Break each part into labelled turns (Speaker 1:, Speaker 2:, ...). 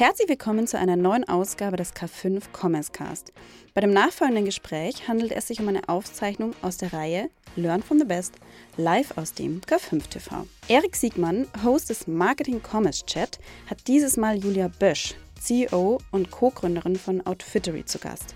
Speaker 1: Herzlich willkommen zu einer neuen Ausgabe des K5 Commerce Cast. Bei dem nachfolgenden Gespräch handelt es sich um eine Aufzeichnung aus der Reihe Learn from the Best live aus dem K5 TV. Erik Siegmann, Host des Marketing Commerce Chat, hat dieses Mal Julia Bösch, CEO und Co-Gründerin von Outfittery zu Gast.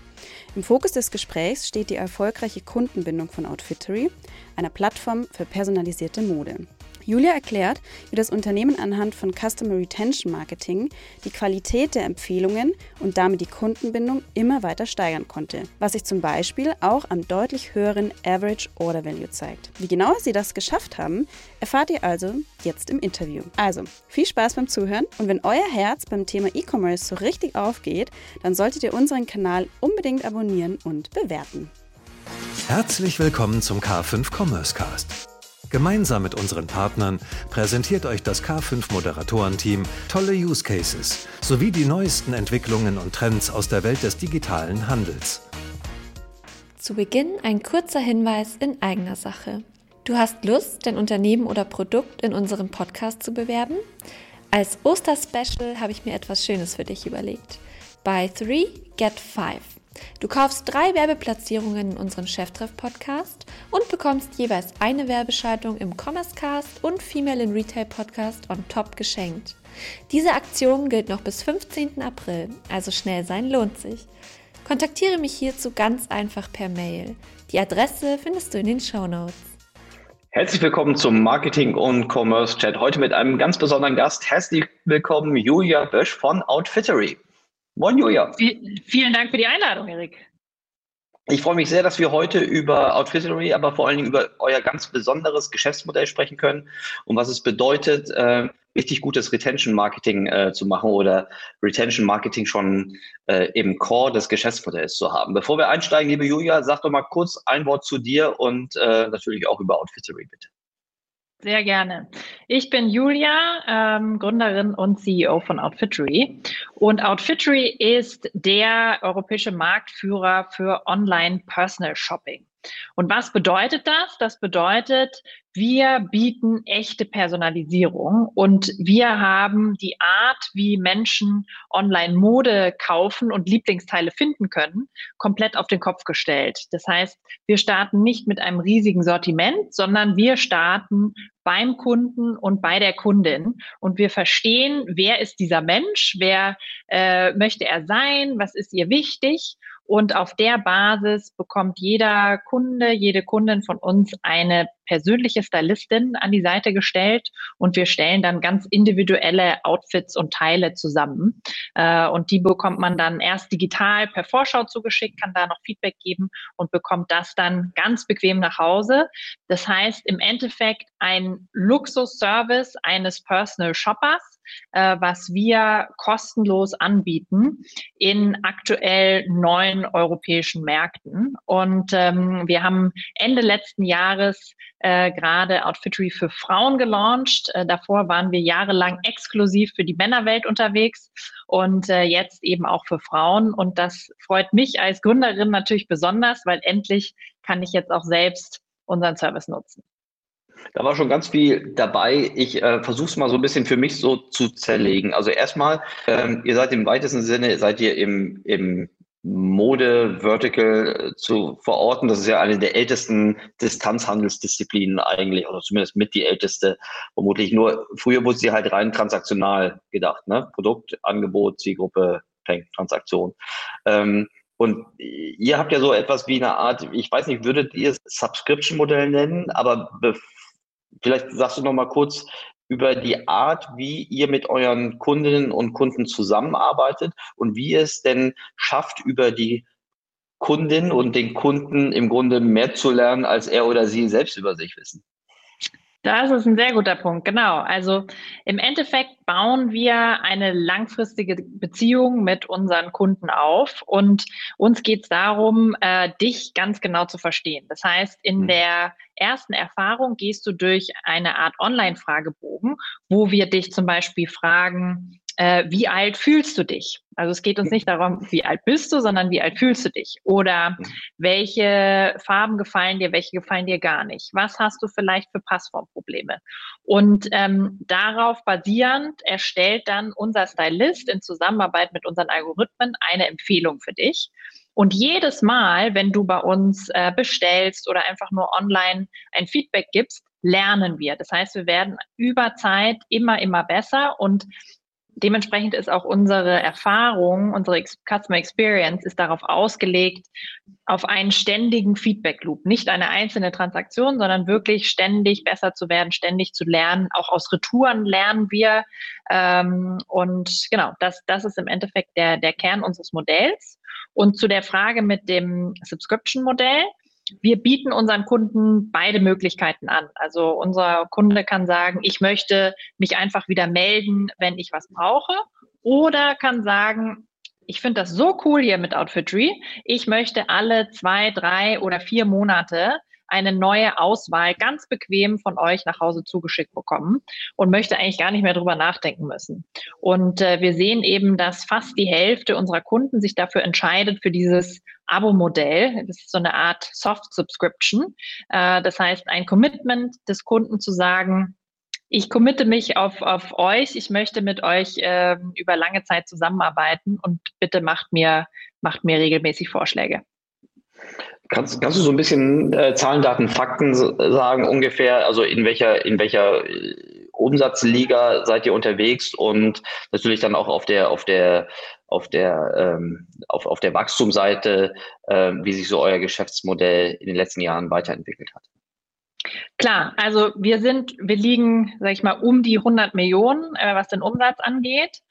Speaker 1: Im Fokus des Gesprächs steht die erfolgreiche Kundenbindung von Outfittery, einer Plattform für personalisierte Mode. Julia erklärt, wie das Unternehmen anhand von Customer Retention Marketing die Qualität der Empfehlungen und damit die Kundenbindung immer weiter steigern konnte, was sich zum Beispiel auch am deutlich höheren Average Order Value zeigt. Wie genau sie das geschafft haben, erfahrt ihr also jetzt im Interview. Also, viel Spaß beim Zuhören und wenn euer Herz beim Thema E-Commerce so richtig aufgeht, dann solltet ihr unseren Kanal unbedingt abonnieren und bewerten.
Speaker 2: Herzlich willkommen zum K5 Commerce Cast. Gemeinsam mit unseren Partnern präsentiert euch das K5 Moderatorenteam tolle Use Cases sowie die neuesten Entwicklungen und Trends aus der Welt des digitalen Handels.
Speaker 3: Zu Beginn ein kurzer Hinweis in eigener Sache. Du hast Lust, dein Unternehmen oder Produkt in unserem Podcast zu bewerben? Als Osterspecial habe ich mir etwas Schönes für dich überlegt. Buy 3, get 5. Du kaufst drei Werbeplatzierungen in unserem Cheftreff-Podcast und bekommst jeweils eine Werbeschaltung im Commerce Cast und Female in Retail Podcast on top geschenkt. Diese Aktion gilt noch bis 15. April, also schnell sein lohnt sich. Kontaktiere mich hierzu ganz einfach per Mail. Die Adresse findest du in den Show Notes.
Speaker 4: Herzlich willkommen zum Marketing und Commerce Chat. Heute mit einem ganz besonderen Gast. Herzlich willkommen, Julia Bösch von Outfittery.
Speaker 5: Moin, Julia. vielen Dank für die Einladung, Erik.
Speaker 4: Ich freue mich sehr, dass wir heute über Outfittery, aber vor allen Dingen über euer ganz besonderes Geschäftsmodell sprechen können und was es bedeutet, äh, richtig gutes Retention Marketing äh, zu machen oder Retention Marketing schon äh, im Core des Geschäftsmodells zu haben. Bevor wir einsteigen, liebe Julia, sag doch mal kurz ein Wort zu dir und äh, natürlich auch über Outfittery, bitte.
Speaker 5: Sehr gerne. Ich bin Julia, ähm, Gründerin und CEO von Outfittery. Und Outfittery ist der europäische Marktführer für Online Personal Shopping. Und was bedeutet das? Das bedeutet, wir bieten echte Personalisierung und wir haben die Art, wie Menschen online Mode kaufen und Lieblingsteile finden können, komplett auf den Kopf gestellt. Das heißt, wir starten nicht mit einem riesigen Sortiment, sondern wir starten beim Kunden und bei der Kundin. Und wir verstehen, wer ist dieser Mensch, wer äh, möchte er sein, was ist ihr wichtig. Und auf der Basis bekommt jeder Kunde, jede Kundin von uns eine persönliche Stylistin an die Seite gestellt und wir stellen dann ganz individuelle Outfits und Teile zusammen. Äh, und die bekommt man dann erst digital per Vorschau zugeschickt, kann da noch Feedback geben und bekommt das dann ganz bequem nach Hause. Das heißt im Endeffekt ein Luxusservice eines Personal Shoppers, äh, was wir kostenlos anbieten in aktuell neun europäischen Märkten. Und ähm, wir haben Ende letzten Jahres äh, gerade Outfittery für Frauen gelauncht. Äh, davor waren wir jahrelang exklusiv für die Männerwelt unterwegs und äh, jetzt eben auch für Frauen. Und das freut mich als Gründerin natürlich besonders, weil endlich kann ich jetzt auch selbst unseren Service nutzen.
Speaker 4: Da war schon ganz viel dabei. Ich äh, versuche es mal so ein bisschen für mich so zu zerlegen. Also erstmal, ähm, ihr seid im weitesten Sinne, seid ihr im, im Mode-Vertical äh, zu verorten. Das ist ja eine der ältesten Distanzhandelsdisziplinen eigentlich, oder zumindest mit die älteste, vermutlich. Nur früher wurde sie halt rein transaktional gedacht, ne? Produkt, Angebot, Zielgruppe, Peng, Transaktion. Ähm, und ihr habt ja so etwas wie eine Art, ich weiß nicht, würdet ihr es Subscription-Modell nennen, aber vielleicht sagst du noch mal kurz, über die Art, wie ihr mit euren Kundinnen und Kunden zusammenarbeitet und wie ihr es denn schafft, über die Kundin und den Kunden im Grunde mehr zu lernen, als er oder sie selbst über sich wissen.
Speaker 5: Das ist ein sehr guter Punkt, genau. Also im Endeffekt bauen wir eine langfristige Beziehung mit unseren Kunden auf und uns geht es darum, äh, dich ganz genau zu verstehen. Das heißt, in mhm. der ersten Erfahrung gehst du durch eine Art Online-Fragebogen, wo wir dich zum Beispiel fragen, äh, wie alt fühlst du dich? Also es geht uns nicht darum, wie alt bist du, sondern wie alt fühlst du dich? Oder welche Farben gefallen dir, welche gefallen dir gar nicht? Was hast du vielleicht für Passformprobleme? Und ähm, darauf basierend erstellt dann unser Stylist in Zusammenarbeit mit unseren Algorithmen eine Empfehlung für dich. Und jedes Mal, wenn du bei uns äh, bestellst oder einfach nur online ein Feedback gibst, lernen wir. Das heißt, wir werden über Zeit immer, immer besser und dementsprechend ist auch unsere Erfahrung, unsere Customer Experience ist darauf ausgelegt, auf einen ständigen Feedback Loop. Nicht eine einzelne Transaktion, sondern wirklich ständig besser zu werden, ständig zu lernen. Auch aus Retouren lernen wir. Ähm, und genau, das, das ist im Endeffekt der, der Kern unseres Modells. Und zu der Frage mit dem Subscription-Modell wir bieten unseren Kunden beide Möglichkeiten an. Also unser Kunde kann sagen, ich möchte mich einfach wieder melden, wenn ich was brauche. Oder kann sagen, ich finde das so cool hier mit Outfitry. Ich möchte alle zwei, drei oder vier Monate eine neue Auswahl ganz bequem von euch nach Hause zugeschickt bekommen und möchte eigentlich gar nicht mehr drüber nachdenken müssen. Und äh, wir sehen eben, dass fast die Hälfte unserer Kunden sich dafür entscheidet, für dieses Abo-Modell. Das ist so eine Art Soft Subscription. Äh, das heißt, ein Commitment des Kunden zu sagen, ich committe mich auf, auf euch, ich möchte mit euch äh, über lange Zeit zusammenarbeiten und bitte macht mir, macht mir regelmäßig Vorschläge.
Speaker 4: Kannst, kannst du so ein bisschen äh, Zahlen, Daten, Fakten sagen, ungefähr, also in welcher, in welcher äh, Umsatzliga seid ihr unterwegs und natürlich dann auch auf der, auf der, auf der, ähm, auf, auf der Wachstumsseite, äh, wie sich so euer Geschäftsmodell in den letzten Jahren weiterentwickelt hat?
Speaker 5: Klar, also wir sind, wir liegen, sag ich mal, um die 100 Millionen, äh, was den Umsatz angeht.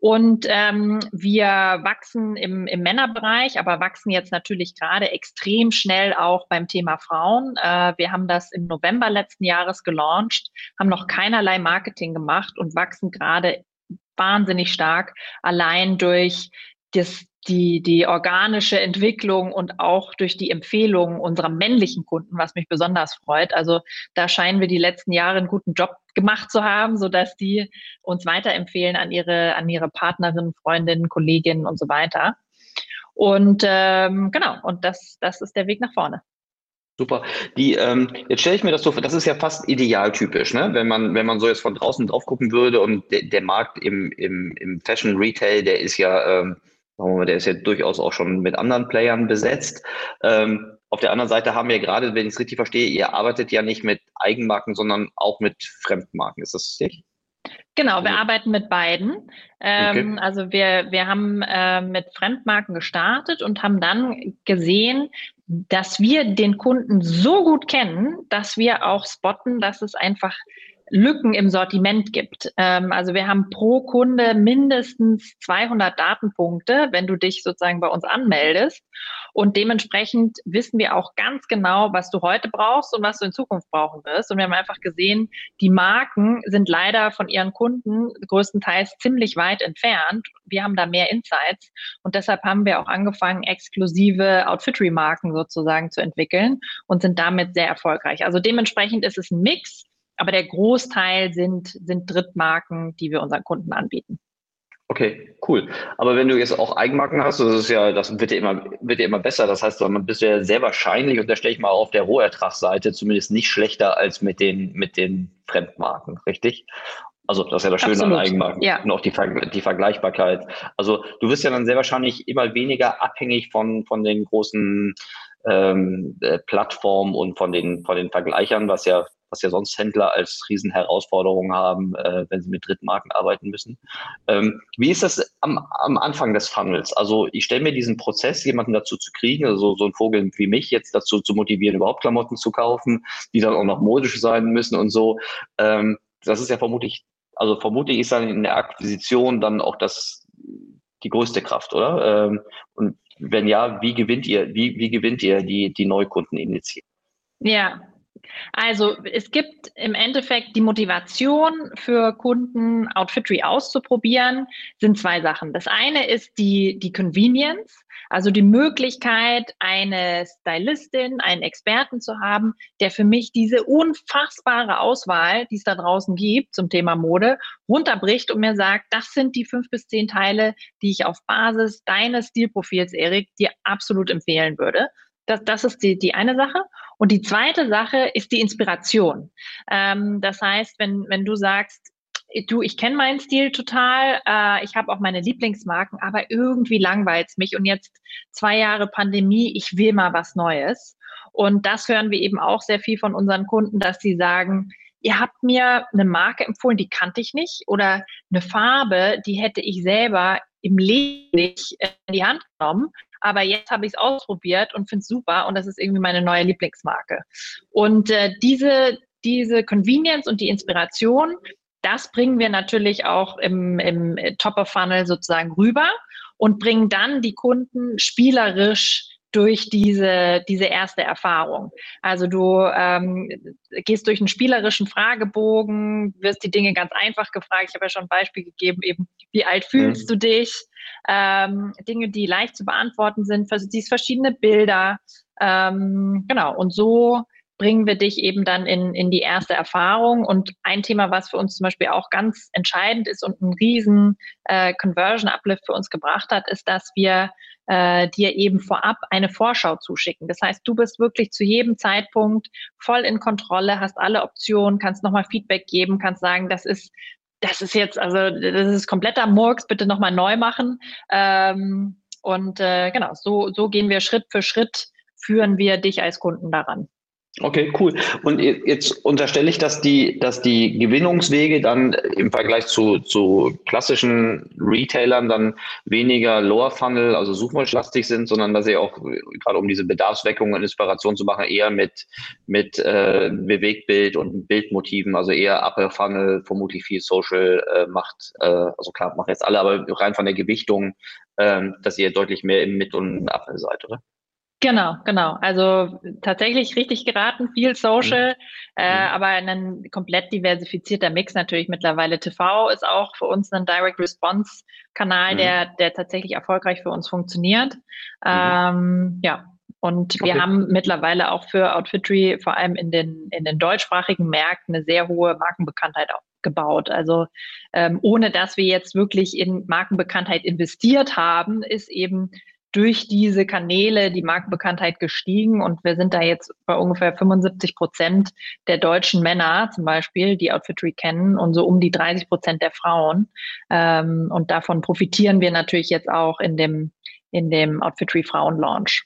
Speaker 5: Und ähm, wir wachsen im, im Männerbereich, aber wachsen jetzt natürlich gerade extrem schnell auch beim Thema Frauen. Äh, wir haben das im November letzten Jahres gelauncht, haben noch keinerlei Marketing gemacht und wachsen gerade wahnsinnig stark allein durch das die, die organische Entwicklung und auch durch die Empfehlungen unserer männlichen Kunden, was mich besonders freut. Also da scheinen wir die letzten Jahre einen guten Job gemacht zu haben, so dass die uns weiterempfehlen an ihre, an ihre Partnerinnen, Freundinnen, Kolleginnen und so weiter. Und ähm, genau, und das, das ist der Weg nach vorne.
Speaker 4: Super. Die, ähm, jetzt stelle ich mir das so vor, das ist ja fast idealtypisch, ne? Wenn man, wenn man so jetzt von draußen drauf gucken würde und de, der Markt im, im, im Fashion Retail, der ist ja ähm, der ist ja durchaus auch schon mit anderen Playern besetzt. Ähm, auf der anderen Seite haben wir gerade, wenn ich es richtig verstehe, ihr arbeitet ja nicht mit Eigenmarken, sondern auch mit Fremdmarken. Ist das richtig?
Speaker 5: Genau, wir arbeiten mit beiden. Ähm, okay. Also wir, wir haben äh, mit Fremdmarken gestartet und haben dann gesehen, dass wir den Kunden so gut kennen, dass wir auch spotten, dass es einfach Lücken im Sortiment gibt. Ähm, also wir haben pro Kunde mindestens 200 Datenpunkte, wenn du dich sozusagen bei uns anmeldest. Und dementsprechend wissen wir auch ganz genau, was du heute brauchst und was du in Zukunft brauchen wirst. Und wir haben einfach gesehen, die Marken sind leider von ihren Kunden größtenteils ziemlich weit entfernt. Wir haben da mehr Insights. Und deshalb haben wir auch angefangen, exklusive Outfittery-Marken sozusagen zu entwickeln und sind damit sehr erfolgreich. Also dementsprechend ist es ein Mix aber der Großteil sind, sind Drittmarken, die wir unseren Kunden anbieten.
Speaker 4: Okay, cool. Aber wenn du jetzt auch Eigenmarken hast, das ist ja, das wird ja immer, wird ja immer besser. Das heißt, man bist ja sehr wahrscheinlich, und da stelle ich mal auf der Rohertragsseite, zumindest nicht schlechter als mit den, mit den Fremdmarken, richtig? Also das ist ja das Schöne Absolut. an Eigenmarken ja. und auch die, die Vergleichbarkeit. Also du wirst ja dann sehr wahrscheinlich immer weniger abhängig von, von den großen ähm, äh, Plattformen und von den, von den Vergleichern, was ja was ja sonst Händler als Riesenherausforderung haben, äh, wenn sie mit Drittmarken arbeiten müssen. Ähm, wie ist das am, am Anfang des Funnels? Also ich stelle mir diesen Prozess, jemanden dazu zu kriegen, also so ein Vogel wie mich jetzt dazu zu motivieren, überhaupt Klamotten zu kaufen, die dann auch noch modisch sein müssen und so. Ähm, das ist ja vermutlich, also vermutlich ist dann in der Akquisition dann auch das die größte Kraft, oder? Ähm, und wenn ja, wie gewinnt ihr, wie, wie gewinnt ihr die, die Neukunden initiiert?
Speaker 5: Ja, Also es gibt im Endeffekt die Motivation für Kunden, Outfitry auszuprobieren, sind zwei Sachen. Das eine ist die, die Convenience, also die Möglichkeit, eine Stylistin, einen Experten zu haben, der für mich diese unfassbare Auswahl, die es da draußen gibt zum Thema Mode, runterbricht und mir sagt, das sind die fünf bis zehn Teile, die ich auf Basis deines Stilprofils, Erik, dir absolut empfehlen würde. Das, das ist die, die eine Sache. Und die zweite Sache ist die Inspiration. Ähm, das heißt, wenn, wenn du sagst, du, ich kenne meinen Stil total, äh, ich habe auch meine Lieblingsmarken, aber irgendwie langweilt es mich und jetzt zwei Jahre Pandemie, ich will mal was Neues. Und das hören wir eben auch sehr viel von unseren Kunden, dass sie sagen, ihr habt mir eine Marke empfohlen, die kannte ich nicht oder eine Farbe, die hätte ich selber im Leben nicht in die Hand genommen. Aber jetzt habe ich es ausprobiert und finde es super und das ist irgendwie meine neue Lieblingsmarke. Und äh, diese, diese Convenience und die Inspiration, das bringen wir natürlich auch im, im Top of Funnel sozusagen rüber und bringen dann die Kunden spielerisch durch diese, diese erste Erfahrung. Also du ähm, gehst durch einen spielerischen Fragebogen, wirst die Dinge ganz einfach gefragt. Ich habe ja schon ein Beispiel gegeben, eben, wie alt fühlst mhm. du dich? Ähm, Dinge, die leicht zu beantworten sind, siehst verschiedene Bilder. Ähm, genau, und so bringen wir dich eben dann in, in die erste Erfahrung. Und ein Thema, was für uns zum Beispiel auch ganz entscheidend ist und einen riesen äh, Conversion-Uplift für uns gebracht hat, ist, dass wir äh, dir eben vorab eine Vorschau zuschicken. Das heißt, du bist wirklich zu jedem Zeitpunkt voll in Kontrolle, hast alle Optionen, kannst nochmal Feedback geben, kannst sagen, das ist das ist jetzt, also das ist kompletter Murks, bitte nochmal neu machen. Ähm, und äh, genau, so, so gehen wir Schritt für Schritt, führen wir dich als Kunden daran.
Speaker 4: Okay, cool. Und jetzt unterstelle ich, dass die, dass die Gewinnungswege dann im Vergleich zu, zu klassischen Retailern dann weniger Lower Funnel, also suchmaschinenlastig sind, sondern dass sie auch gerade um diese Bedarfsweckung und Inspiration zu machen, eher mit, mit äh, Bewegtbild und Bildmotiven, also eher Upper Funnel, vermutlich viel Social äh, macht, äh, also klar, machen jetzt alle, aber rein von der Gewichtung, äh, dass ihr deutlich mehr im Mid- und Upper seid, oder?
Speaker 5: Genau, genau. Also tatsächlich richtig geraten, viel Social, mhm. äh, mhm. aber ein komplett diversifizierter Mix natürlich mittlerweile. TV ist auch für uns ein Direct Response Kanal, mhm. der, der tatsächlich erfolgreich für uns funktioniert. Mhm. Ähm, ja. Und wir okay. haben mittlerweile auch für Outfitry vor allem in den, in den deutschsprachigen Märkten eine sehr hohe Markenbekanntheit gebaut. Also ähm, ohne dass wir jetzt wirklich in Markenbekanntheit investiert haben, ist eben durch diese Kanäle die Markenbekanntheit gestiegen und wir sind da jetzt bei ungefähr 75 Prozent der deutschen Männer zum Beispiel, die Outfitry kennen und so um die 30 Prozent der Frauen. Ähm, und davon profitieren wir natürlich jetzt auch in dem, in dem Outfitry Frauen Launch.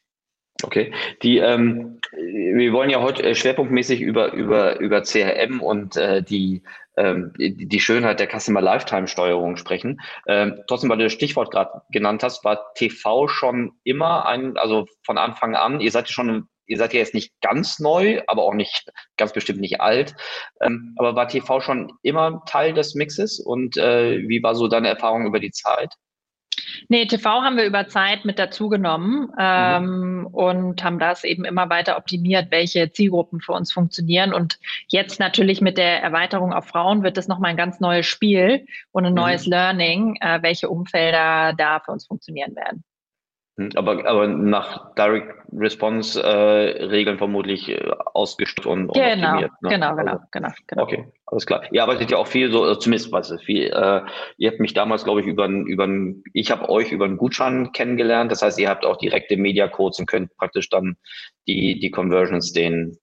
Speaker 4: Okay, die, ähm, wir wollen ja heute äh, schwerpunktmäßig über, über, über CRM und äh, die, ähm, die, Schönheit der Customer Lifetime Steuerung sprechen. Ähm, trotzdem, weil du das Stichwort gerade genannt hast, war TV schon immer ein, also von Anfang an, ihr seid ja schon ihr seid ja jetzt nicht ganz neu, aber auch nicht ganz bestimmt nicht alt. Ähm, aber war TV schon immer Teil des Mixes und äh, wie war so deine Erfahrung über die Zeit?
Speaker 5: Nee, TV haben wir über Zeit mit dazugenommen ähm, mhm. und haben das eben immer weiter optimiert, welche Zielgruppen für uns funktionieren. Und jetzt natürlich mit der Erweiterung auf Frauen wird das nochmal ein ganz neues Spiel und ein mhm. neues Learning, äh, welche Umfelder da für uns funktionieren werden.
Speaker 4: Hm, aber, aber nach Direct Response äh, Regeln vermutlich äh, ausgestattet und, und
Speaker 5: genau, optimiert. Ne? Genau, genau, also, genau, genau.
Speaker 4: Okay, alles klar. Ihr arbeitet ja auch viel so, also zumindest was ist viel. Äh, ihr habt mich damals, glaube ich, über über ich habe euch über einen Gutschein kennengelernt. Das heißt, ihr habt auch direkte Media Codes und könnt praktisch dann die die Conversions den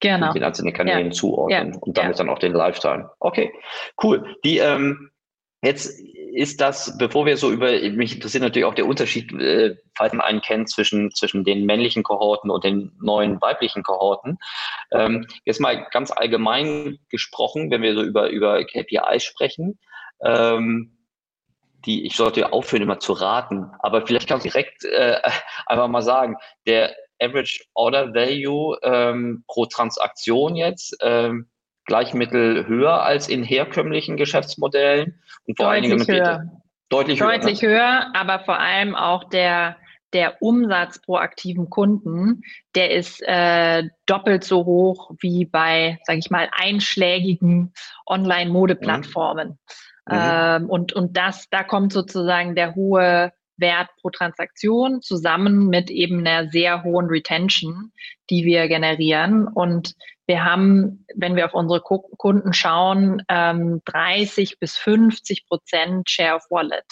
Speaker 4: genau. den einzelnen Kanälen ja. zuordnen ja. und damit ja. dann auch den Lifetime. Okay, cool. Die ähm, Jetzt ist das, bevor wir so über, mich interessiert natürlich auch der Unterschied, äh, falls man einen kennt, zwischen, zwischen den männlichen Kohorten und den neuen weiblichen Kohorten. Ähm, jetzt mal ganz allgemein gesprochen, wenn wir so über, über KPIs sprechen, ähm, die, ich sollte aufhören, immer zu raten, aber vielleicht kannst du direkt äh, einfach mal sagen, der Average Order Value ähm, pro Transaktion jetzt, ähm, Gleichmittel höher als in herkömmlichen Geschäftsmodellen
Speaker 5: und vor allen Dingen höher. Deutlich, deutlich höher. Deutlich ne? höher, aber vor allem auch der der Umsatz pro aktiven Kunden, der ist äh, doppelt so hoch wie bei, sage ich mal, einschlägigen Online-Modeplattformen. Mhm. Ähm, und, und das, da kommt sozusagen der hohe Wert pro Transaktion zusammen mit eben einer sehr hohen Retention, die wir generieren. Und wir haben, wenn wir auf unsere Kunden schauen, 30 ähm, bis 50 Prozent Share of Wallet.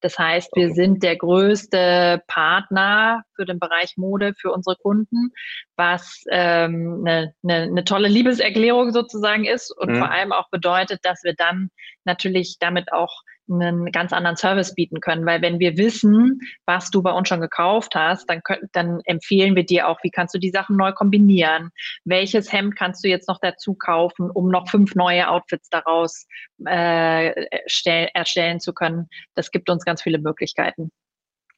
Speaker 5: Das heißt, wir sind der größte Partner für den Bereich Mode für unsere Kunden, was ähm, eine, eine, eine tolle Liebeserklärung sozusagen ist und mhm. vor allem auch bedeutet, dass wir dann natürlich damit auch einen ganz anderen Service bieten können. Weil wenn wir wissen, was du bei uns schon gekauft hast, dann, können, dann empfehlen wir dir auch, wie kannst du die Sachen neu kombinieren? Welches Hemd kannst du jetzt noch dazu kaufen, um noch fünf neue Outfits daraus äh, stell, erstellen zu können? Das gibt uns ganz viele Möglichkeiten.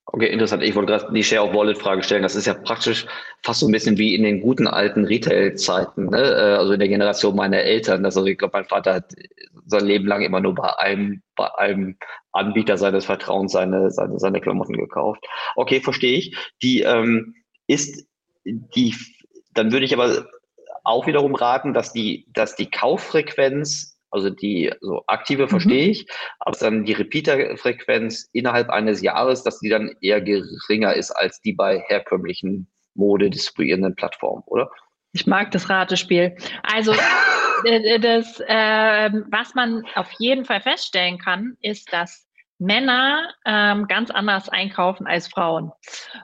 Speaker 4: Okay, interessant. Ich wollte gerade die Share of Wallet Frage stellen. Das ist ja praktisch fast so ein bisschen wie in den guten alten Retail-Zeiten, ne? Äh, also in der Generation meiner Eltern. Also ich glaube, mein Vater hat sein Leben lang immer nur bei einem, bei einem Anbieter seines Vertrauens seine, seine, seine Klamotten gekauft. Okay, verstehe ich. Die ähm, ist die, dann würde ich aber auch wiederum raten, dass die, dass die Kauffrequenz also die so aktive mhm. verstehe ich, aber dann die Repeater-Frequenz innerhalb eines Jahres, dass die dann eher geringer ist als die bei herkömmlichen Mode-distribuierenden Plattformen, oder?
Speaker 5: Ich mag das Ratespiel. Also das, äh, was man auf jeden Fall feststellen kann, ist, dass Männer ähm, ganz anders einkaufen als Frauen.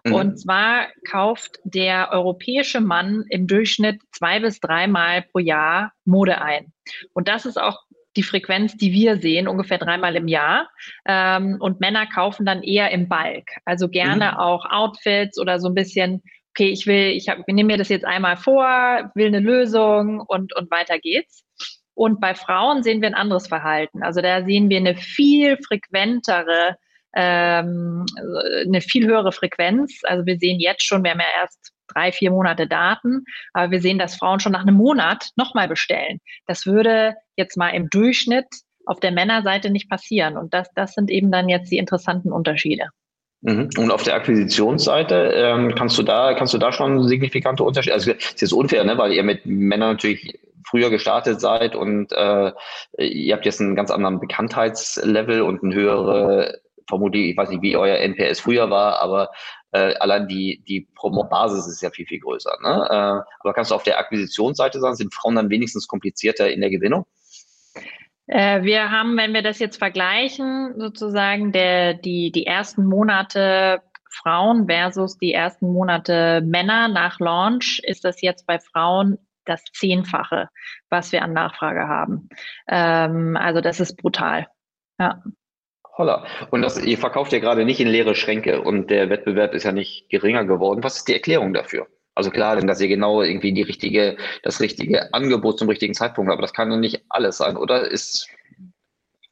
Speaker 5: Mhm. Und zwar kauft der europäische Mann im Durchschnitt zwei bis dreimal pro Jahr Mode ein. Und das ist auch die Frequenz, die wir sehen, ungefähr dreimal im Jahr. Ähm, und Männer kaufen dann eher im Bulk. Also gerne mhm. auch Outfits oder so ein bisschen, okay, ich will, ich, hab, ich nehme mir das jetzt einmal vor, will eine Lösung und, und weiter geht's. Und bei Frauen sehen wir ein anderes Verhalten. Also da sehen wir eine viel frequentere, ähm, eine viel höhere Frequenz. Also wir sehen jetzt schon, wir haben ja erst drei, vier Monate Daten, aber wir sehen, dass Frauen schon nach einem Monat nochmal bestellen. Das würde jetzt mal im Durchschnitt auf der Männerseite nicht passieren. Und das, das sind eben dann jetzt die interessanten Unterschiede.
Speaker 4: Mhm. Und auf der Akquisitionsseite ähm, kannst du da kannst du da schon signifikante Unterschiede. Also das ist unfair, ne, weil ihr mit Männern natürlich früher gestartet seid und äh, ihr habt jetzt einen ganz anderen Bekanntheitslevel und eine höhere, vermutlich, ich weiß nicht, wie euer NPS früher war, aber äh, allein die, die Promo-Basis ist ja viel, viel größer. Ne? Äh, aber kannst du auf der Akquisitionsseite sagen, sind Frauen dann wenigstens komplizierter in der Gewinnung?
Speaker 5: Äh, wir haben, wenn wir das jetzt vergleichen, sozusagen der, die, die ersten Monate Frauen versus die ersten Monate Männer nach Launch, ist das jetzt bei Frauen das Zehnfache, was wir an Nachfrage haben. Ähm, also das ist brutal. Ja.
Speaker 4: Holla. Und das, ihr verkauft ja gerade nicht in leere Schränke und der Wettbewerb ist ja nicht geringer geworden. Was ist die Erklärung dafür? Also klar, denn dass ihr genau irgendwie die richtige, das richtige Angebot zum richtigen Zeitpunkt habt, aber das kann ja nicht alles sein, oder? Ist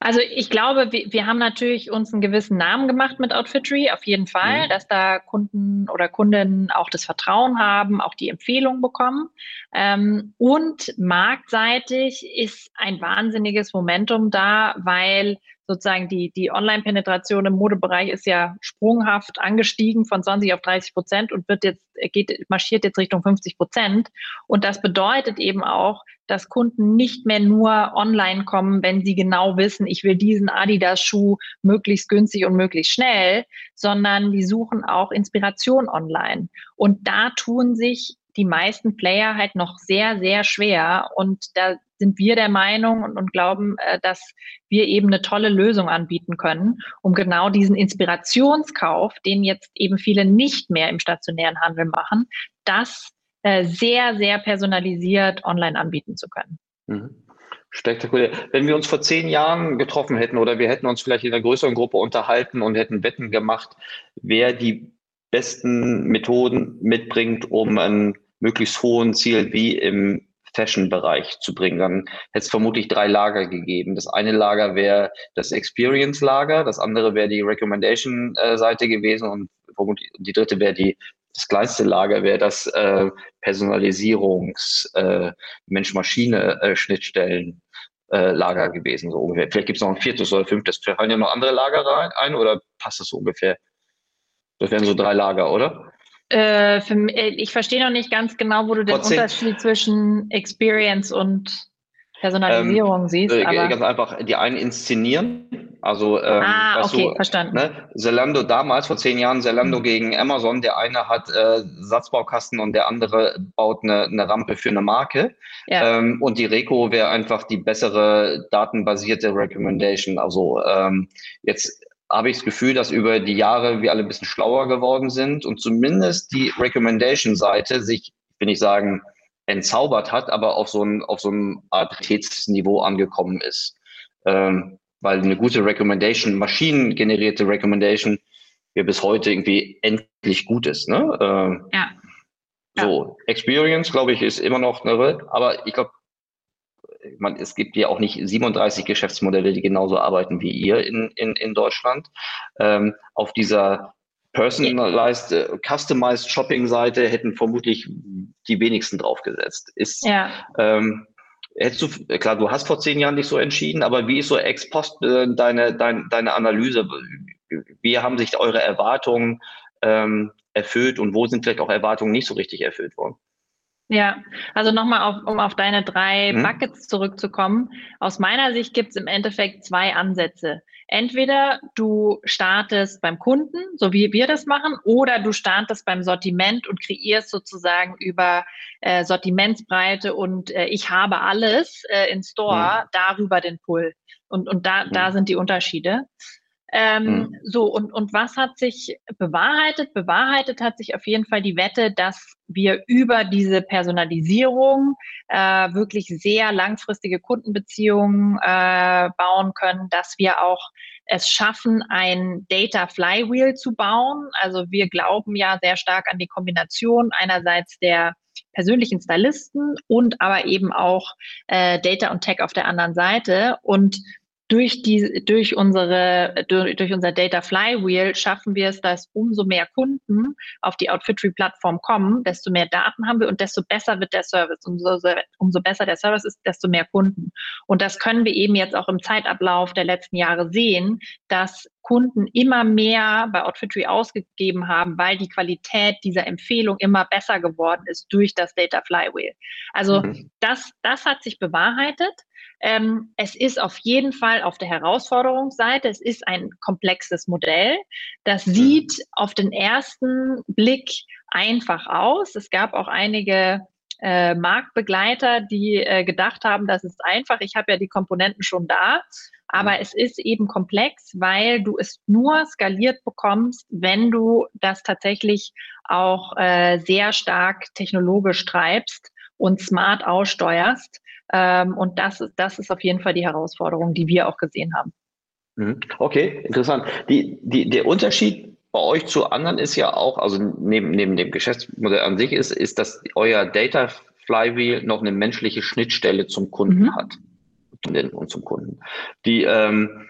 Speaker 5: also ich glaube, wir, wir haben natürlich uns einen gewissen Namen gemacht mit Outfittery, auf jeden Fall, mhm. dass da Kunden oder Kundinnen auch das Vertrauen haben, auch die Empfehlung bekommen. Ähm, und marktseitig ist ein wahnsinniges Momentum da, weil sozusagen die, die Online-Penetration im Modebereich ist ja sprunghaft angestiegen von 20 auf 30 Prozent und wird jetzt, geht, marschiert jetzt Richtung 50 Prozent. Und das bedeutet eben auch, dass Kunden nicht mehr nur online kommen, wenn sie genau wissen, ich will diesen Adidas-Schuh möglichst günstig und möglichst schnell, sondern die suchen auch Inspiration online. Und da tun sich die meisten Player halt noch sehr, sehr schwer. Und da sind wir der Meinung und, und glauben, äh, dass wir eben eine tolle Lösung anbieten können, um genau diesen Inspirationskauf, den jetzt eben viele nicht mehr im stationären Handel machen, das äh, sehr, sehr personalisiert online anbieten zu können. Mhm.
Speaker 4: Spektakulär. Wenn wir uns vor zehn Jahren getroffen hätten oder wir hätten uns vielleicht in einer größeren Gruppe unterhalten und hätten Wetten gemacht, wer die besten Methoden mitbringt, um ein möglichst hohen Ziel wie im Fashion-Bereich zu bringen. Dann hätte es vermutlich drei Lager gegeben. Das eine Lager wäre das Experience-Lager, das andere wäre die Recommendation-Seite gewesen und vermutlich die dritte wäre die das kleinste Lager wäre das äh, Personalisierungs äh, Mensch-Maschine-Schnittstellen äh, Lager gewesen, so ungefähr. Vielleicht gibt es noch ein viertes oder fünftes. Fallen ja noch andere Lager rein ein oder passt das so ungefähr? Das wären so drei Lager, oder?
Speaker 5: Äh, für, äh, ich verstehe noch nicht ganz genau, wo du den Unterschied zwischen Experience und Personalisierung ähm, siehst. Äh,
Speaker 4: ganz einfach, die einen inszenieren. Also, ähm,
Speaker 5: ah, okay, du, verstanden.
Speaker 4: Ne, Zalando damals, vor zehn Jahren, Zalando mhm. gegen Amazon. Der eine hat äh, Satzbaukasten und der andere baut eine, eine Rampe für eine Marke. Ja. Ähm, und die Reco wäre einfach die bessere datenbasierte Recommendation. Also ähm, jetzt habe ich das Gefühl, dass über die Jahre wir alle ein bisschen schlauer geworden sind und zumindest die Recommendation-Seite sich, will ich sagen, entzaubert hat, aber auf so ein, auf so ein Artitätsniveau angekommen ist. Ähm, weil eine gute Recommendation, maschinengenerierte Recommendation, ja bis heute irgendwie endlich gut ist. Ne? Ähm, ja. So, Experience, glaube ich, ist immer noch eine, aber ich glaube, man, es gibt ja auch nicht 37 Geschäftsmodelle, die genauso arbeiten wie ihr in, in, in Deutschland. Ähm, auf dieser personalized, uh, customized Shopping-Seite hätten vermutlich die wenigsten draufgesetzt. Ist, ja. ähm, hättest du, klar, du hast vor zehn Jahren dich so entschieden, aber wie ist so ex post äh, deine, dein, deine Analyse? Wie haben sich eure Erwartungen ähm, erfüllt und wo sind vielleicht auch Erwartungen nicht so richtig erfüllt worden?
Speaker 5: Ja, also nochmal, auf, um auf deine drei hm? Buckets zurückzukommen. Aus meiner Sicht gibt es im Endeffekt zwei Ansätze. Entweder du startest beim Kunden, so wie wir das machen, oder du startest beim Sortiment und kreierst sozusagen über äh, Sortimentsbreite und äh, ich habe alles äh, in Store, hm. darüber den Pull. Und, und da, hm. da sind die Unterschiede. Ähm, mhm. So, und, und was hat sich bewahrheitet? Bewahrheitet hat sich auf jeden Fall die Wette, dass wir über diese Personalisierung äh, wirklich sehr langfristige Kundenbeziehungen äh, bauen können, dass wir auch es schaffen, ein Data Flywheel zu bauen. Also wir glauben ja sehr stark an die Kombination einerseits der persönlichen Stylisten und aber eben auch äh, Data und Tech auf der anderen Seite. Und durch die, durch unsere, durch, durch, unser Data Flywheel schaffen wir es, dass umso mehr Kunden auf die Outfittery-Plattform kommen, desto mehr Daten haben wir und desto besser wird der Service. Umso, umso besser der Service ist, desto mehr Kunden. Und das können wir eben jetzt auch im Zeitablauf der letzten Jahre sehen, dass Kunden immer mehr bei Outfittery ausgegeben haben, weil die Qualität dieser Empfehlung immer besser geworden ist durch das Data Flywheel. Also mhm. das, das hat sich bewahrheitet. Ähm, es ist auf jeden Fall auf der Herausforderungsseite. Es ist ein komplexes Modell. Das mhm. sieht auf den ersten Blick einfach aus. Es gab auch einige äh, Marktbegleiter, die äh, gedacht haben, das ist einfach. Ich habe ja die Komponenten schon da. Aber es ist eben komplex, weil du es nur skaliert bekommst, wenn du das tatsächlich auch äh, sehr stark technologisch treibst und smart aussteuerst. Ähm, und das ist, das ist auf jeden Fall die Herausforderung, die wir auch gesehen haben.
Speaker 4: Mhm. Okay, interessant. Die, die, der Unterschied bei euch zu anderen ist ja auch, also neben, neben dem Geschäftsmodell an sich ist, ist, dass euer Data Flywheel noch eine menschliche Schnittstelle zum Kunden mhm. hat und zum Kunden. Die, ähm,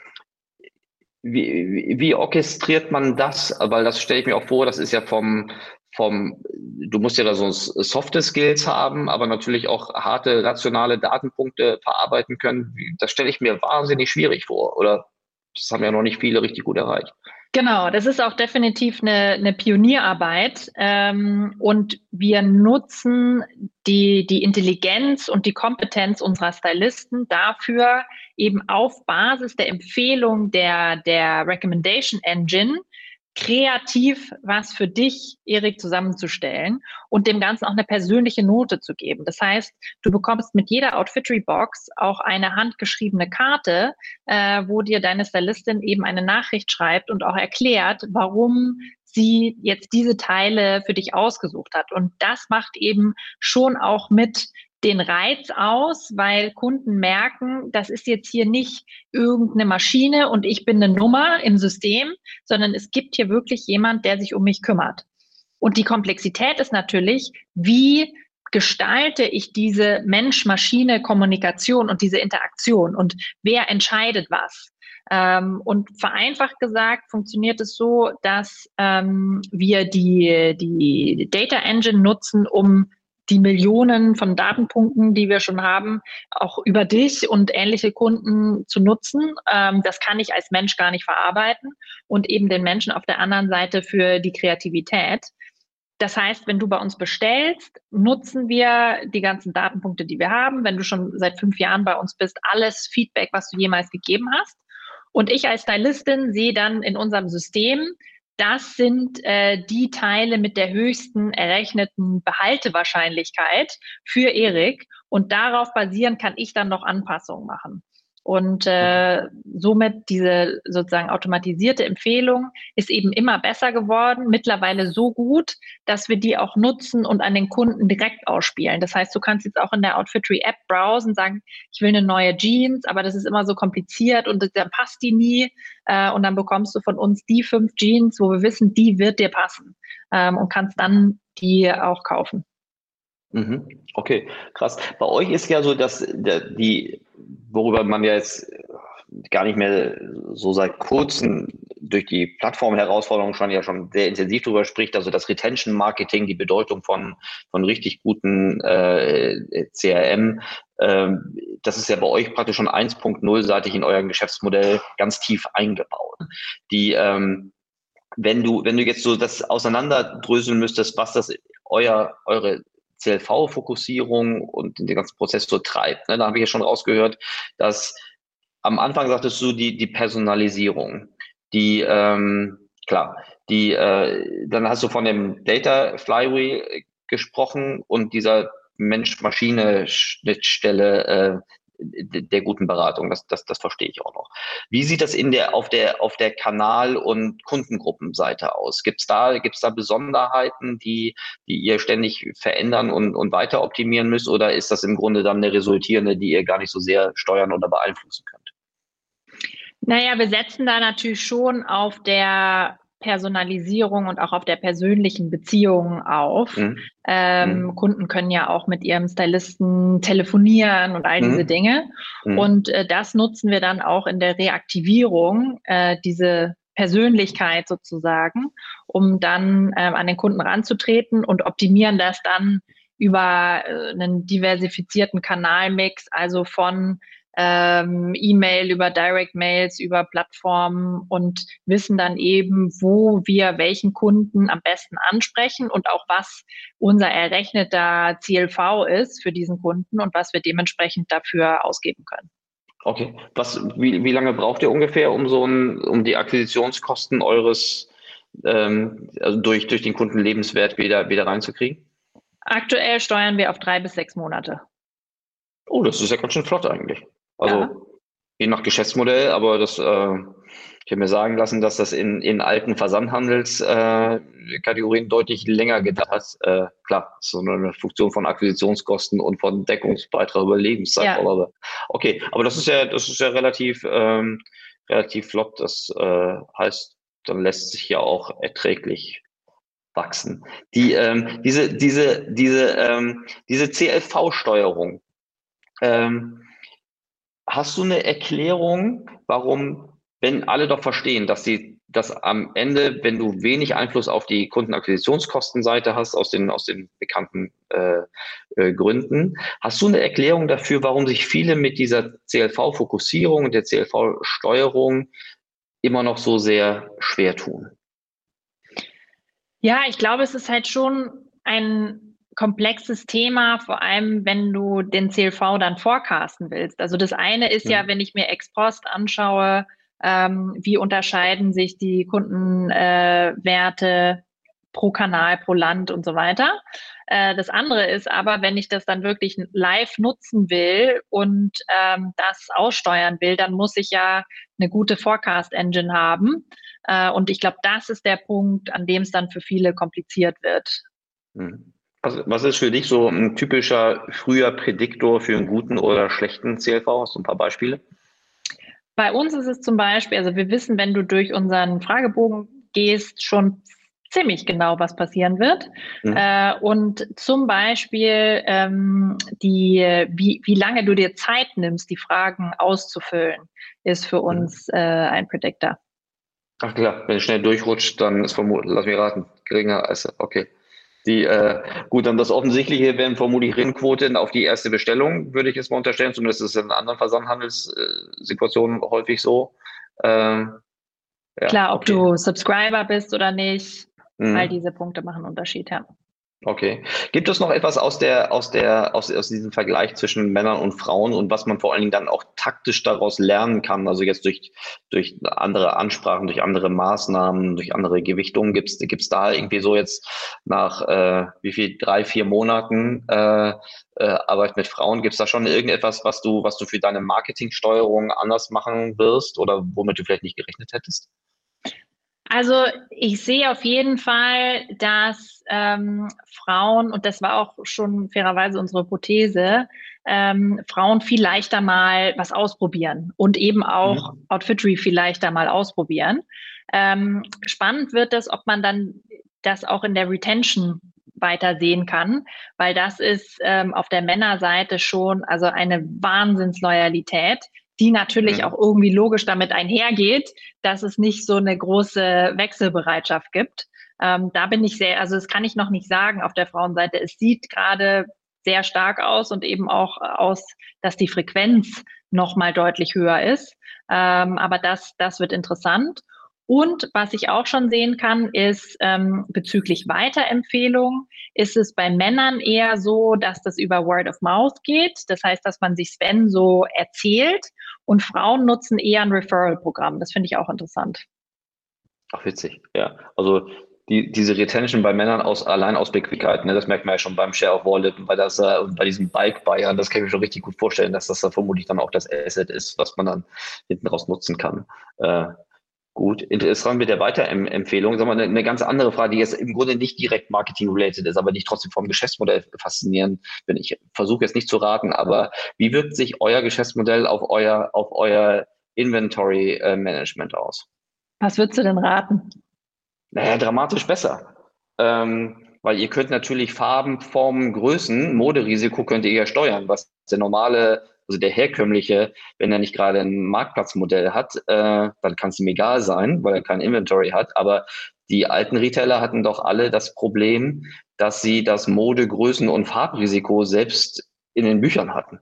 Speaker 4: wie, wie orchestriert man das? Weil das stelle ich mir auch vor, das ist ja vom, vom, du musst ja da so softe Skills haben, aber natürlich auch harte, rationale Datenpunkte verarbeiten können. Das stelle ich mir wahnsinnig schwierig vor, oder? Das haben ja noch nicht viele richtig gut erreicht.
Speaker 5: Genau, das ist auch definitiv eine, eine Pionierarbeit. Ähm, und wir nutzen die, die Intelligenz und die Kompetenz unserer Stylisten dafür, eben auf Basis der Empfehlung der, der Recommendation Engine kreativ was für dich, Erik, zusammenzustellen und dem Ganzen auch eine persönliche Note zu geben. Das heißt, du bekommst mit jeder Outfittery-Box auch eine handgeschriebene Karte, äh, wo dir deine Stylistin eben eine Nachricht schreibt und auch erklärt, warum sie jetzt diese Teile für dich ausgesucht hat. Und das macht eben schon auch mit den Reiz aus, weil Kunden merken, das ist jetzt hier nicht irgendeine Maschine und ich bin eine Nummer im System, sondern es gibt hier wirklich jemand, der sich um mich kümmert. Und die Komplexität ist natürlich, wie gestalte ich diese Mensch-Maschine-Kommunikation und diese Interaktion und wer entscheidet was? Ähm, und vereinfacht gesagt funktioniert es so, dass ähm, wir die, die Data Engine nutzen, um die Millionen von Datenpunkten, die wir schon haben, auch über dich und ähnliche Kunden zu nutzen. Ähm, das kann ich als Mensch gar nicht verarbeiten und eben den Menschen auf der anderen Seite für die Kreativität. Das heißt, wenn du bei uns bestellst, nutzen wir die ganzen Datenpunkte, die wir haben. Wenn du schon seit fünf Jahren bei uns bist, alles Feedback, was du jemals gegeben hast. Und ich als Stylistin sehe dann in unserem System, das sind äh, die Teile mit der höchsten errechneten Behaltewahrscheinlichkeit für Erik. Und darauf basierend kann ich dann noch Anpassungen machen. Und äh, somit diese sozusagen automatisierte Empfehlung ist eben immer besser geworden, mittlerweile so gut, dass wir die auch nutzen und an den Kunden direkt ausspielen. Das heißt, du kannst jetzt auch in der Outfittery App browsen, sagen, ich will eine neue Jeans, aber das ist immer so kompliziert und dann passt die nie. Äh, und dann bekommst du von uns die fünf Jeans, wo wir wissen, die wird dir passen ähm, und kannst dann die auch kaufen.
Speaker 4: Mhm. Okay, krass. Bei euch ist ja so, dass die, worüber man ja jetzt gar nicht mehr so seit kurzem durch die Plattform-Herausforderungen schon ja schon sehr intensiv darüber spricht, also das Retention-Marketing, die Bedeutung von, von richtig guten äh, CRM, äh, das ist ja bei euch praktisch schon 1.0-seitig in eurem Geschäftsmodell ganz tief eingebaut. Die, ähm, wenn du, wenn du jetzt so das auseinanderdröseln müsstest, was das euer, eure CLV-Fokussierung und den ganzen Prozess so treibt. Ne? Da habe ich ja schon rausgehört, dass am Anfang sagtest du die, die Personalisierung, die, ähm, klar, die, äh, dann hast du von dem Data Flywheel gesprochen und dieser Mensch-Maschine-Schnittstelle, äh, der guten Beratung. Das, das, das verstehe ich auch noch. Wie sieht das in der, auf der, auf der Kanal- und Kundengruppenseite aus? Gibt es da, gibt's da Besonderheiten, die, die ihr ständig verändern und, und weiter optimieren müsst? Oder ist das im Grunde dann eine resultierende, die ihr gar nicht so sehr steuern oder beeinflussen könnt?
Speaker 5: Naja, wir setzen da natürlich schon auf der Personalisierung und auch auf der persönlichen Beziehung auf. Mhm. Ähm, mhm. Kunden können ja auch mit ihrem Stylisten telefonieren und all diese mhm. Dinge. Mhm. Und äh, das nutzen wir dann auch in der Reaktivierung, äh, diese Persönlichkeit sozusagen, um dann äh, an den Kunden ranzutreten und optimieren das dann über äh, einen diversifizierten Kanalmix, also von ähm, E-Mail, über Direct Mails, über Plattformen und wissen dann eben, wo wir welchen Kunden am besten ansprechen und auch was unser errechneter CLV ist für diesen Kunden und was wir dementsprechend dafür ausgeben können.
Speaker 4: Okay. Was, wie, wie lange braucht ihr ungefähr, um so ein, um die Akquisitionskosten eures ähm, also durch, durch den Kundenlebenswert wieder, wieder reinzukriegen?
Speaker 5: Aktuell steuern wir auf drei bis sechs Monate.
Speaker 4: Oh, das ist ja ganz schön flott eigentlich. Also ja. je nach Geschäftsmodell, aber das, äh, ich habe mir sagen lassen, dass das in, in alten Versandhandelskategorien äh, deutlich länger gedacht hat. Äh, klar, so eine Funktion von Akquisitionskosten und von Deckungsbeitrag über Lebenszeit. Ja. Okay, aber das ist ja, das ist ja relativ, ähm, relativ flott. Das äh, heißt, dann lässt sich ja auch erträglich wachsen. Die, ähm, diese, diese, diese, ähm, diese CLV-Steuerung, ähm, Hast du eine Erklärung, warum, wenn alle doch verstehen, dass sie dass am Ende, wenn du wenig Einfluss auf die Kundenakquisitionskostenseite hast, aus den, aus den bekannten äh, äh, Gründen, hast du eine Erklärung dafür, warum sich viele mit dieser CLV-Fokussierung und der CLV-Steuerung immer noch so sehr schwer tun?
Speaker 5: Ja, ich glaube, es ist halt schon ein komplexes Thema, vor allem wenn du den CLV dann forecasten willst. Also das eine ist ja, ja wenn ich mir ex post anschaue, ähm, wie unterscheiden sich die Kundenwerte äh, pro Kanal, pro Land und so weiter. Äh, das andere ist aber, wenn ich das dann wirklich live nutzen will und ähm, das aussteuern will, dann muss ich ja eine gute Forecast-Engine haben. Äh, und ich glaube, das ist der Punkt, an dem es dann für viele kompliziert wird.
Speaker 4: Mhm. Was, was ist für dich so ein typischer früher Prädiktor für einen guten oder schlechten CLV? Hast du ein paar Beispiele?
Speaker 5: Bei uns ist es zum Beispiel, also wir wissen, wenn du durch unseren Fragebogen gehst, schon ziemlich genau, was passieren wird. Mhm. Äh, und zum Beispiel ähm, die, wie, wie lange du dir Zeit nimmst, die Fragen auszufüllen, ist für mhm. uns äh, ein Predictor.
Speaker 4: Ach klar, wenn du schnell durchrutscht, dann ist vermutlich, lass mich raten, geringer als, okay. Die, äh, gut, dann das Offensichtliche wären vermutlich Rennquoten auf die erste Bestellung, würde ich jetzt mal unterstellen. Zumindest ist es in anderen Versandhandelssituationen häufig so.
Speaker 5: Ähm, ja, Klar, ob okay. du Subscriber bist oder nicht, mhm. all diese Punkte machen Unterschied, ja.
Speaker 4: Okay. Gibt es noch etwas aus der, aus der, aus, aus diesem Vergleich zwischen Männern und Frauen und was man vor allen Dingen dann auch taktisch daraus lernen kann? Also jetzt durch, durch andere Ansprachen, durch andere Maßnahmen, durch andere Gewichtungen. Gibt es da irgendwie so jetzt nach äh, wie viel, drei, vier Monaten äh, äh, Arbeit mit Frauen, gibt es da schon irgendetwas, was du, was du für deine Marketingsteuerung anders machen wirst oder womit du vielleicht nicht gerechnet hättest?
Speaker 5: Also ich sehe auf jeden Fall, dass ähm, Frauen, und das war auch schon fairerweise unsere Hypothese, ähm, Frauen viel leichter mal was ausprobieren und eben auch mhm. Outfittery viel leichter mal ausprobieren. Ähm, spannend wird es, ob man dann das auch in der Retention weiter sehen kann, weil das ist ähm, auf der Männerseite schon also eine Wahnsinnsloyalität die natürlich mhm. auch irgendwie logisch damit einhergeht, dass es nicht so eine große Wechselbereitschaft gibt. Ähm, da bin ich sehr, also das kann ich noch nicht sagen auf der Frauenseite. Es sieht gerade sehr stark aus und eben auch aus, dass die Frequenz noch mal deutlich höher ist. Ähm, aber das, das wird interessant. Und was ich auch schon sehen kann, ist ähm, bezüglich Weiterempfehlungen, ist es bei Männern eher so, dass das über Word of Mouth geht. Das heißt, dass man sich Sven so erzählt und Frauen nutzen eher ein Referral-Programm. Das finde ich auch interessant.
Speaker 4: Ach, witzig, ja. Also die, diese Retention bei Männern aus, allein aus Bequemlichkeit, ne, das merkt man ja schon beim Share of Wallet und bei, das, äh, und bei diesem Bike-Buyern, das kann ich mir schon richtig gut vorstellen, dass das da vermutlich dann auch das Asset ist, was man dann hinten raus nutzen kann. Äh, Gut, interessant mit der Weiterempfehlung. Sagen wir, eine, eine ganz andere Frage, die jetzt im Grunde nicht direkt Marketing-related ist, aber die ich trotzdem vom Geschäftsmodell faszinierend bin. Ich versuche jetzt nicht zu raten, aber wie wirkt sich euer Geschäftsmodell auf euer, auf euer Inventory-Management äh, aus?
Speaker 5: Was würdest du denn raten?
Speaker 4: Naja, dramatisch besser. Ähm, weil ihr könnt natürlich Farben, Formen, Größen, Moderisiko könnt ihr ja steuern, was der normale also der herkömmliche, wenn er nicht gerade ein Marktplatzmodell hat, äh, dann kann es ihm egal sein, weil er kein Inventory hat. Aber die alten Retailer hatten doch alle das Problem, dass sie das Mode, Größen und Farbrisiko selbst in den Büchern hatten.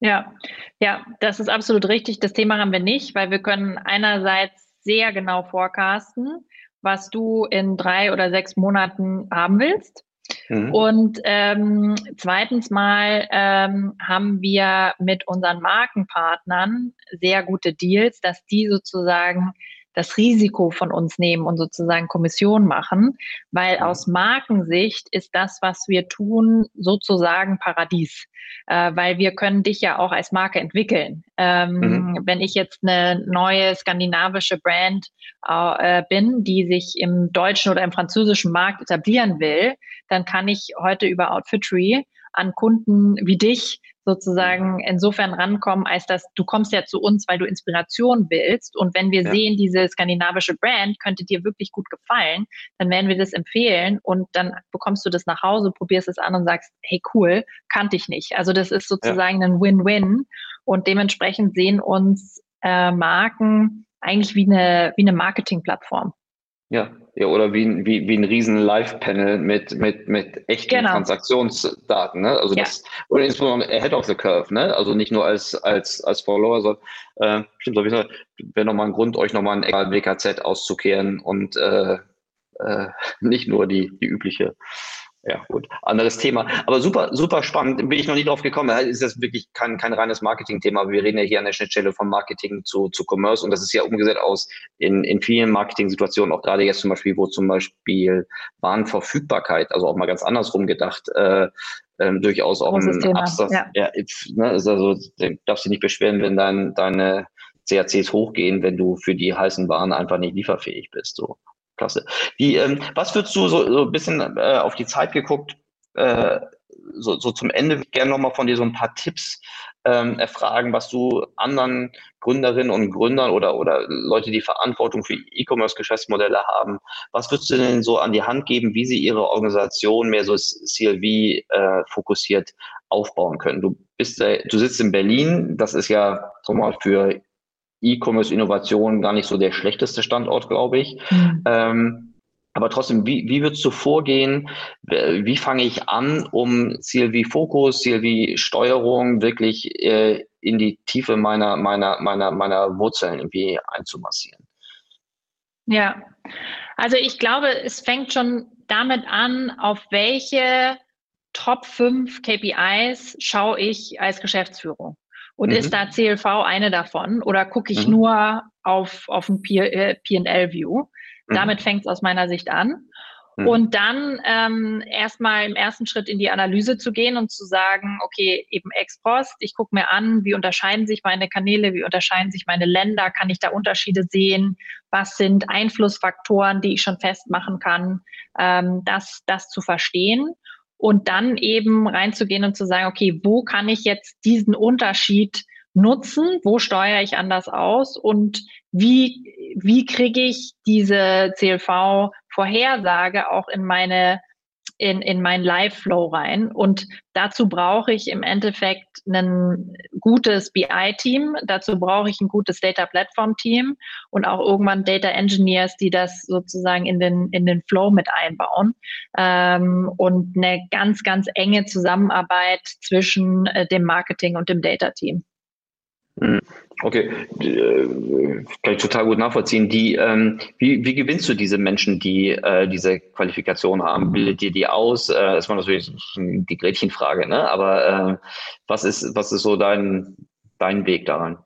Speaker 5: Ja, ja, das ist absolut richtig. Das Thema haben wir nicht, weil wir können einerseits sehr genau forecasten, was du in drei oder sechs Monaten haben willst. Mhm. Und ähm, zweitens mal ähm, haben wir mit unseren Markenpartnern sehr gute Deals, dass die sozusagen das Risiko von uns nehmen und sozusagen Kommission machen, weil aus Markensicht ist das, was wir tun, sozusagen Paradies, äh, weil wir können dich ja auch als Marke entwickeln. Ähm, mhm. Wenn ich jetzt eine neue skandinavische Brand äh, bin, die sich im deutschen oder im französischen Markt etablieren will, dann kann ich heute über Outfittery an Kunden wie dich sozusagen insofern rankommen, als dass du kommst ja zu uns, weil du Inspiration willst. Und wenn wir ja. sehen, diese skandinavische Brand könnte dir wirklich gut gefallen, dann werden wir das empfehlen und dann bekommst du das nach Hause, probierst es an und sagst, hey cool, kannte ich nicht. Also das ist sozusagen ja. ein Win-Win und dementsprechend sehen uns äh, Marken eigentlich wie eine, wie eine Marketingplattform.
Speaker 4: Ja, ja, oder wie, wie, wie ein riesen Live-Panel mit, mit, mit echten genau. Transaktionsdaten, ne? Also ja. das, oder insbesondere ahead of the curve, ne? Also nicht nur als, als, als Follower, sondern äh, stimmt sowieso, wäre nochmal ein Grund, euch nochmal ein WKZ auszukehren und äh, äh, nicht nur die, die übliche ja, gut. Anderes Thema. Aber super, super spannend. Bin ich noch nie drauf gekommen. Ist das wirklich kein, kein reines Marketing-Thema. Wir reden ja hier an der Schnittstelle von Marketing zu, zu Commerce und das ist ja umgesetzt aus in, in vielen Marketing-Situationen, auch gerade jetzt zum Beispiel, wo zum Beispiel Warenverfügbarkeit, also auch mal ganz andersrum gedacht, äh, ähm, durchaus auch ein Thema. Absatz. Ja. Ja, ne, also, du darfst dich nicht beschweren, wenn dein, deine CACs hochgehen, wenn du für die heißen Waren einfach nicht lieferfähig bist. So. Klasse. Die, ähm, was würdest du so, so ein bisschen äh, auf die Zeit geguckt, äh, so, so zum Ende gerne nochmal von dir so ein paar Tipps ähm, erfragen, was du anderen Gründerinnen und Gründern oder, oder Leute, die Verantwortung für E-Commerce-Geschäftsmodelle haben, was würdest du denn so an die Hand geben, wie sie ihre Organisation mehr so CLV äh, fokussiert aufbauen können? Du bist, äh, du sitzt in Berlin, das ist ja so mal für E-Commerce-Innovation gar nicht so der schlechteste Standort, glaube ich. Mhm. Ähm, Aber trotzdem, wie, wie würdest du vorgehen? Wie fange ich an, um CLV Fokus, CLV Steuerung wirklich äh, in die Tiefe meiner, meiner, meiner, meiner Wurzeln irgendwie einzumassieren?
Speaker 5: Ja, also ich glaube, es fängt schon damit an, auf welche Top 5 KPIs schaue ich als Geschäftsführung. Und mhm. ist da CLV eine davon oder gucke ich mhm. nur auf, auf ein PL-View? Mhm. Damit fängt es aus meiner Sicht an. Mhm. Und dann ähm, erstmal im ersten Schritt in die Analyse zu gehen und zu sagen, okay, eben ex post, ich gucke mir an, wie unterscheiden sich meine Kanäle, wie unterscheiden sich meine Länder, kann ich da Unterschiede sehen, was sind Einflussfaktoren, die ich schon festmachen kann, ähm, das, das zu verstehen und dann eben reinzugehen und zu sagen, okay, wo kann ich jetzt diesen Unterschied nutzen? Wo steuere ich anders aus? Und wie, wie kriege ich diese CLV-Vorhersage auch in meine in, in mein Live-Flow rein. Und dazu brauche ich im Endeffekt ein gutes BI-Team, dazu brauche ich ein gutes Data-Platform-Team und auch irgendwann Data Engineers, die das sozusagen in den, in den Flow mit einbauen. Ähm, und eine ganz, ganz enge Zusammenarbeit zwischen äh, dem Marketing und dem Data-Team.
Speaker 4: Hm. Okay, äh, kann ich total gut nachvollziehen. Die, ähm, wie, wie gewinnst du diese Menschen, die äh, diese Qualifikation haben? Bildet ihr die aus? Äh, ist man natürlich die Gretchenfrage, ne? Aber äh, was ist, was ist so dein, dein Weg daran?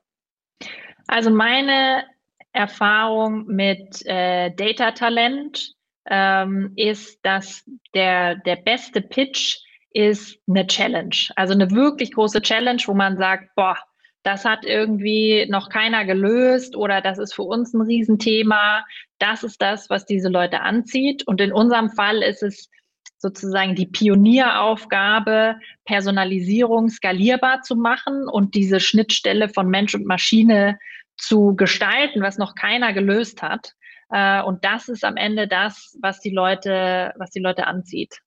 Speaker 5: Also meine Erfahrung mit äh, Data Talent ähm, ist, dass der, der beste Pitch ist eine Challenge. Also eine wirklich große Challenge, wo man sagt, boah, das hat irgendwie noch keiner gelöst oder das ist für uns ein Riesenthema. Das ist das, was diese Leute anzieht. Und in unserem Fall ist es sozusagen die Pionieraufgabe, Personalisierung skalierbar zu machen und diese Schnittstelle von Mensch und Maschine zu gestalten, was noch keiner gelöst hat. Äh, und das ist am Ende das, was die Leute, was die Leute anzieht.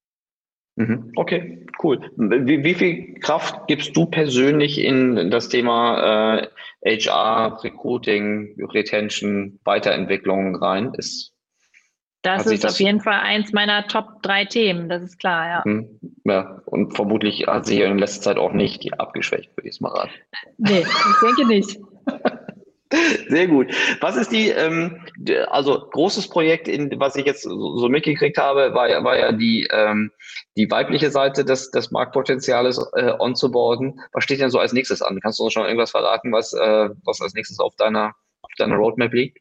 Speaker 4: Mhm. Okay, cool. Wie, wie, viel Kraft gibst du persönlich in das Thema äh, HR, Recruiting, Retention, Weiterentwicklung rein?
Speaker 5: Ist, das ist das auf jeden Fall eins meiner Top drei Themen, das ist klar, ja.
Speaker 4: Mhm. Ja, und vermutlich hat sich in letzter Zeit auch nicht abgeschwächt, würde ich es mal raten.
Speaker 5: Nee, ich denke nicht.
Speaker 4: Sehr gut. Was ist die, ähm, also großes Projekt, in, was ich jetzt so, so mitgekriegt habe, war, ja, war ja die, ähm, die weibliche Seite des, des Marktpotenziales äh, onzuboarden. Was steht denn so als nächstes an? Kannst du uns schon irgendwas verraten, was, äh, was als nächstes auf deiner, auf deiner Roadmap liegt?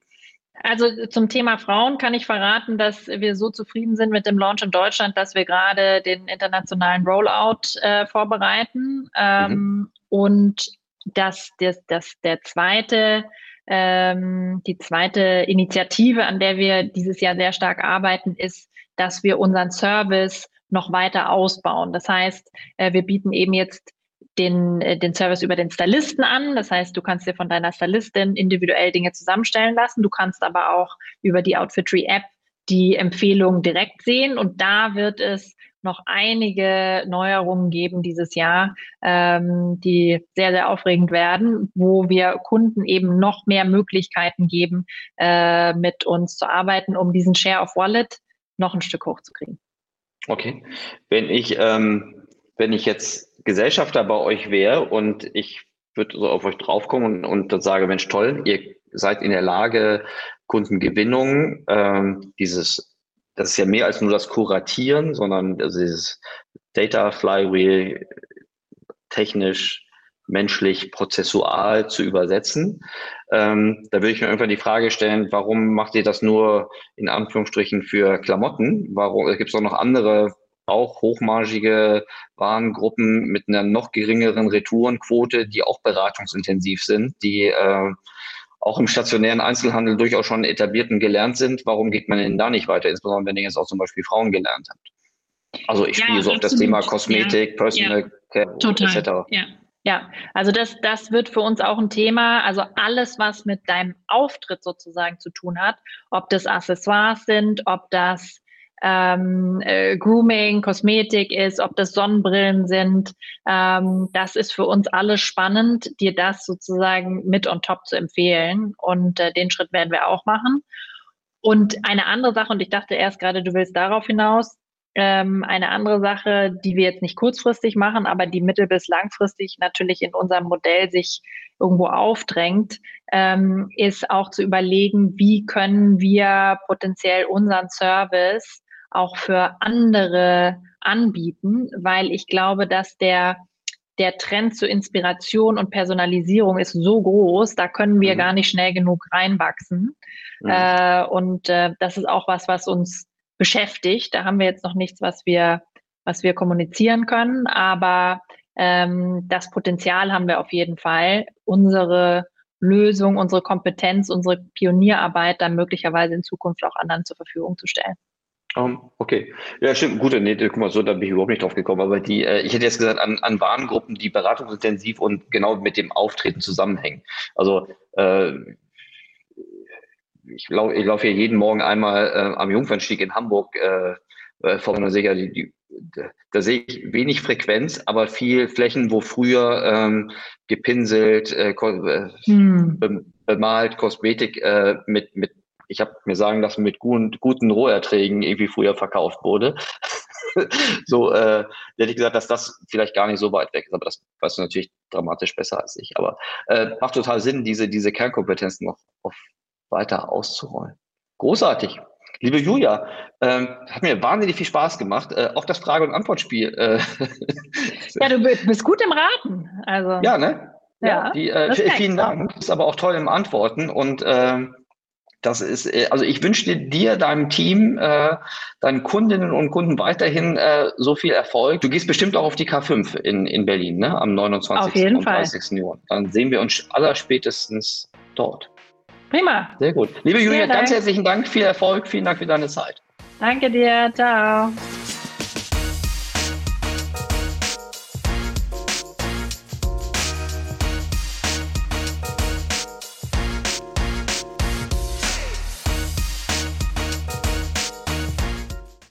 Speaker 5: Also zum Thema Frauen kann ich verraten, dass wir so zufrieden sind mit dem Launch in Deutschland, dass wir gerade den internationalen Rollout äh, vorbereiten. Ähm, mhm. Und dass das, das der zweite, ähm, die zweite Initiative, an der wir dieses Jahr sehr stark arbeiten, ist, dass wir unseren Service noch weiter ausbauen. Das heißt, äh, wir bieten eben jetzt den, äh, den Service über den Stylisten an. Das heißt, du kannst dir von deiner Stylistin individuell Dinge zusammenstellen lassen. Du kannst aber auch über die Outfitry App die Empfehlungen direkt sehen. Und da wird es noch einige Neuerungen geben dieses Jahr, ähm, die sehr, sehr aufregend werden, wo wir Kunden eben noch mehr Möglichkeiten geben, äh, mit uns zu arbeiten, um diesen Share of Wallet noch ein Stück hochzukriegen.
Speaker 4: Okay. Wenn ich, ähm, wenn ich jetzt Gesellschafter bei euch wäre und ich würde so auf euch draufkommen und, und sage, Mensch, toll, ihr seid in der Lage, Kundengewinnung, ähm, dieses das ist ja mehr als nur das Kuratieren, sondern also dieses Data Flywheel technisch, menschlich, prozessual zu übersetzen. Ähm, da würde ich mir irgendwann die Frage stellen, warum macht ihr das nur in Anführungsstrichen für Klamotten? Warum gibt es auch noch andere, auch hochmargige Warengruppen mit einer noch geringeren Retourenquote, die auch beratungsintensiv sind, die äh, auch im stationären Einzelhandel durchaus schon etablierten gelernt sind, warum geht man denn da nicht weiter, insbesondere wenn ihr jetzt auch zum Beispiel Frauen gelernt habt? Also ich ja, spiele so auf das Thema Kosmetik, ja. Personal ja. Care Total. etc.
Speaker 5: Ja. Ja, also das, das wird für uns auch ein Thema. Also alles, was mit deinem Auftritt sozusagen zu tun hat, ob das Accessoires sind, ob das ähm, äh, Grooming, Kosmetik ist, ob das Sonnenbrillen sind. Ähm, das ist für uns alle spannend, dir das sozusagen mit on top zu empfehlen. Und äh, den Schritt werden wir auch machen. Und eine andere Sache, und ich dachte erst gerade, du willst darauf hinaus, ähm, eine andere Sache, die wir jetzt nicht kurzfristig machen, aber die mittel- bis langfristig natürlich in unserem Modell sich irgendwo aufdrängt, ähm, ist auch zu überlegen, wie können wir potenziell unseren Service auch für andere anbieten, weil ich glaube, dass der der Trend zur Inspiration und Personalisierung ist so groß, da können wir mhm. gar nicht schnell genug reinwachsen. Mhm. Äh, und äh, das ist auch was, was uns beschäftigt. Da haben wir jetzt noch nichts, was wir, was wir kommunizieren können, aber ähm, das Potenzial haben wir auf jeden Fall, unsere Lösung, unsere Kompetenz, unsere Pionierarbeit dann möglicherweise in Zukunft auch anderen zur Verfügung zu stellen.
Speaker 4: Um, okay. Ja, stimmt. Gut, nee, guck mal, so, da bin ich überhaupt nicht drauf gekommen. Aber die, äh, ich hätte jetzt gesagt, an, an Warengruppen, die beratungsintensiv und genau mit dem Auftreten zusammenhängen. Also, äh, ich, lau ich laufe hier jeden Morgen einmal äh, am Jungfernstieg in Hamburg äh, äh, vor meiner Sicher, die, die, da sehe ich wenig Frequenz, aber viel Flächen, wo früher ähm, gepinselt, äh, äh hm. bemalt, Kosmetik äh, mit, mit ich habe mir sagen lassen, mit guten, guten Roherträgen irgendwie früher verkauft wurde. so äh, hätte ich gesagt, dass das vielleicht gar nicht so weit weg ist, aber das weißt du natürlich dramatisch besser als ich. Aber äh, macht total Sinn, diese, diese Kernkompetenzen noch auf weiter auszurollen. Großartig. Liebe Julia, ähm, hat mir wahnsinnig viel Spaß gemacht. Äh, auch das Frage- und Antwortspiel. Äh,
Speaker 5: ja, du bist gut im Raten. Also.
Speaker 4: Ja, ne? Ja, ja die, äh, vielen Dank. Du bist aber auch toll im Antworten und ähm, das ist, äh, also ich wünsche dir, deinem Team, äh, deinen Kundinnen und Kunden weiterhin äh, so viel Erfolg. Du gehst bestimmt auch auf die K5 in, in Berlin, ne? Am 29. und 30. Juni. Dann sehen wir uns allerspätestens dort.
Speaker 5: Prima.
Speaker 4: Sehr gut. Liebe Julia, ganz herzlichen Dank, viel Erfolg, vielen Dank für deine Zeit.
Speaker 5: Danke dir, ciao.